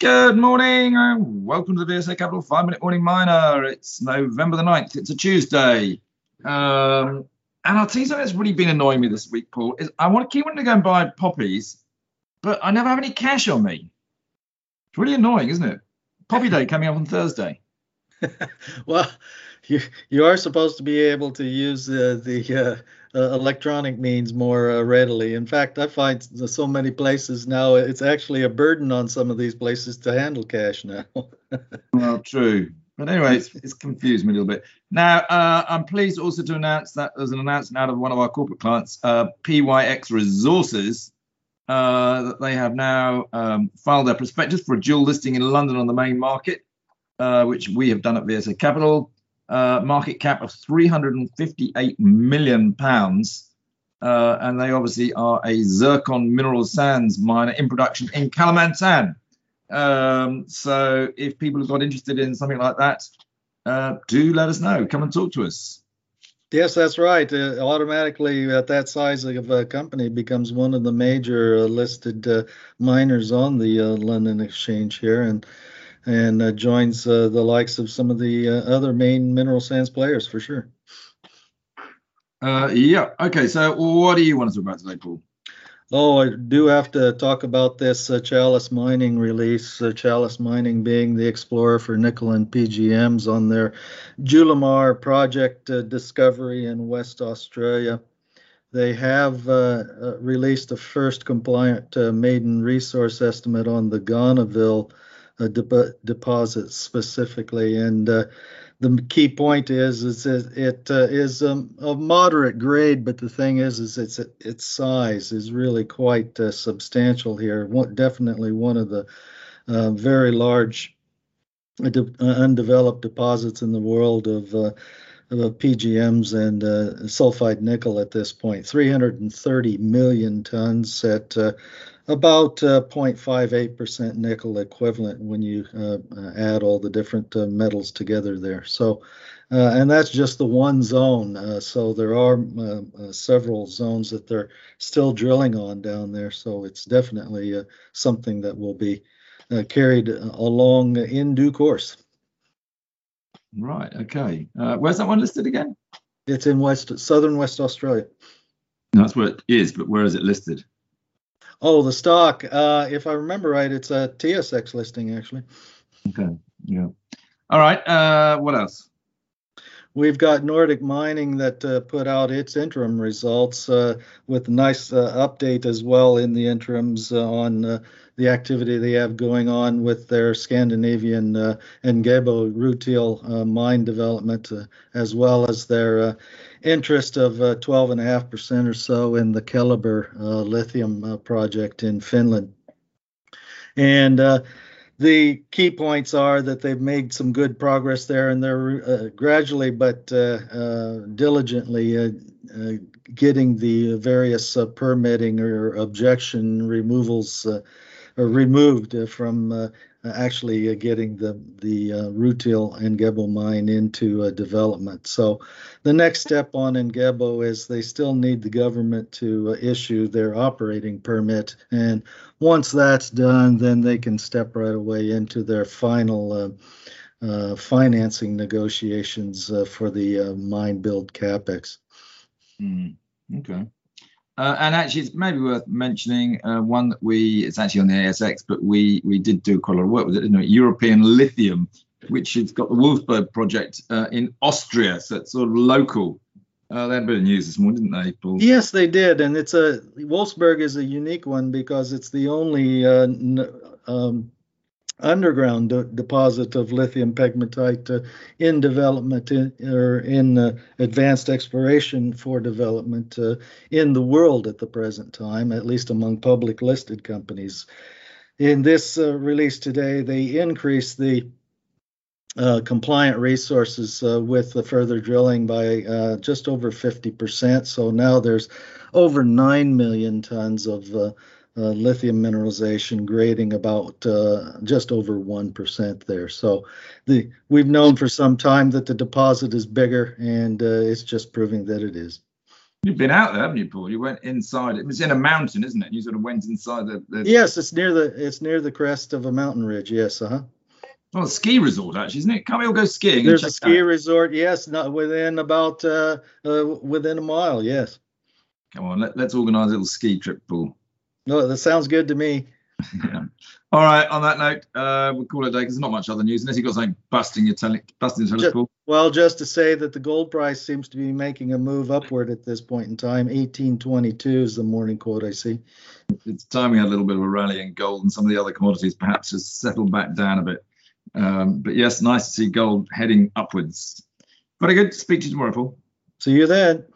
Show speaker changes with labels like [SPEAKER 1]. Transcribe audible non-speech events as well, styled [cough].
[SPEAKER 1] Good morning and welcome to the VSA Capital 5 Minute Morning Miner. It's November the 9th, it's a Tuesday. Um, and I'll tell you something that's really been annoying me this week, Paul, is I want to keep wanting to go and buy poppies, but I never have any cash on me. It's really annoying, isn't it? Poppy Day coming up on Thursday. [laughs]
[SPEAKER 2] well, you you are supposed to be able to use uh, the uh, uh, electronic means more uh, readily. In fact, I find so many places now it's actually a burden on some of these places to handle cash now. [laughs]
[SPEAKER 1] well, true. But anyway, it's, it's, confused me a little bit. Now, uh, I'm pleased also to announce that there's an announcement out of one of our corporate clients, uh, PYX Resources, that they have now um, filed their prospectus for a dual listing in London on the main market, which we have done at VSA Capital uh, market cap of 358 million pounds. Uh, and they obviously are a zircon mineral sands miner in production in Kalimantan. Um, so if people have got interested in something like that, uh, do let us know. Come and talk to us.
[SPEAKER 2] Yes, that's right. Uh, automatically, at that size of a company, becomes one of the major uh, listed uh, miners on the uh, London Exchange here, and and uh, joins uh, the likes of some of the uh, other main mineral sands players for sure.
[SPEAKER 1] Uh, yeah. Okay. So, what do you want to talk about today, Paul?
[SPEAKER 2] Oh, I do have to talk about this uh, Chalice Mining release. Uh, Chalice Mining being the explorer for nickel and PGMs on their Julimar project uh, discovery in West Australia. They have uh, uh, released a first compliant maiden resource estimate on the Gonneville de- deposits specifically. And uh, the key point is is it uh, is um, a moderate grade, but the thing is is its its size is really quite uh, substantial here. One, definitely one of the uh, very large uh, de- uh, undeveloped deposits in the world of of PGMs and uh, sulfide nickel at this point. 330 million tons at uh, about uh, 0.58% nickel equivalent when you uh, uh, add all the different uh, metals together there. So, and that's just the one zone. So there are several zones that they're still drilling on down there. So it's definitely something that will be carried along in due course.
[SPEAKER 1] Right. Okay. where's that one listed again?
[SPEAKER 2] It's in West Southern West Australia.
[SPEAKER 1] That's where it is, but where is it listed?
[SPEAKER 2] Oh, the stock. Uh, if I remember right, it's a TSX listing actually.
[SPEAKER 1] Okay. Yeah. All right. Uh, what else?
[SPEAKER 2] We've got Nordic Mining that uh, put out its interim results uh, with a nice uh, update as well in the interims uh, on uh, the activity they have going on with their Scandinavian uh, Engebø rutile mine development, as well as their interest of 12.5% or so in the Keliber lithium project in Finland. And the key points are that they've made some good progress there and they're uh, gradually but uh, uh, diligently uh, uh, getting the various uh, permitting or objection removals removed from uh, actually uh, getting the the uh, Rutile Engebø mine into development. So the next step on in Engebø is they still need the government to issue their operating permit, and once that's done, then they can step right away into their final. Uh, financing negotiations uh, for the uh, mine build capex.
[SPEAKER 1] Mm, okay. Uh, and actually, it's maybe worth mentioning uh, one that we, it's actually on the ASX, but we we did do quite a lot of work with it, didn't we? European Lithium, which has got the Wolfsberg project uh, in Austria, so it's sort of local. Uh, they had a bit of news this morning, didn't they, Paul?
[SPEAKER 2] Yes, they did, and it's a Wolfsberg is a unique one because it's the only uh, um, underground de- deposit of lithium pegmatite uh, in development in, or in uh, advanced exploration for development uh, in the world at the present time, at least among public listed companies. In this uh, release today, they increased the uh, compliant resources uh, with the further drilling by just over 50%. So now there's over 9 million tons of uh, lithium mineralization grading about uh, just over 1% there. So the we've known for some time that the deposit is bigger and uh, it's just proving that it is.
[SPEAKER 1] You've been out there, haven't you, Paul? You went inside. It was in a mountain, isn't it? You sort of went inside the. the
[SPEAKER 2] Yes, it's near the it's near the crest of a mountain ridge. Yes, uh huh.
[SPEAKER 1] Well, a ski resort actually, isn't it? Can't we all go skiing?
[SPEAKER 2] There's a ski
[SPEAKER 1] that?
[SPEAKER 2] resort. Yes, not within about uh, uh within a mile. Yes.
[SPEAKER 1] Come on, let, let's organise a little ski trip, Paul.
[SPEAKER 2] No, that sounds good to me.
[SPEAKER 1] Yeah. All right. On that note, uh, we'll call it a day because there's not much other news unless you've got something busting your tele- busting your telescope.
[SPEAKER 2] Well, just to say that the gold price seems to be making a move upward at this point in time. 1822 is the morning quote I see.
[SPEAKER 1] It's time we had a little bit of a rally in gold and some of the other commodities perhaps has settled back down a bit. Um, but yes, nice to see gold heading upwards. Very good. Speak to you tomorrow, Paul.
[SPEAKER 2] See you then.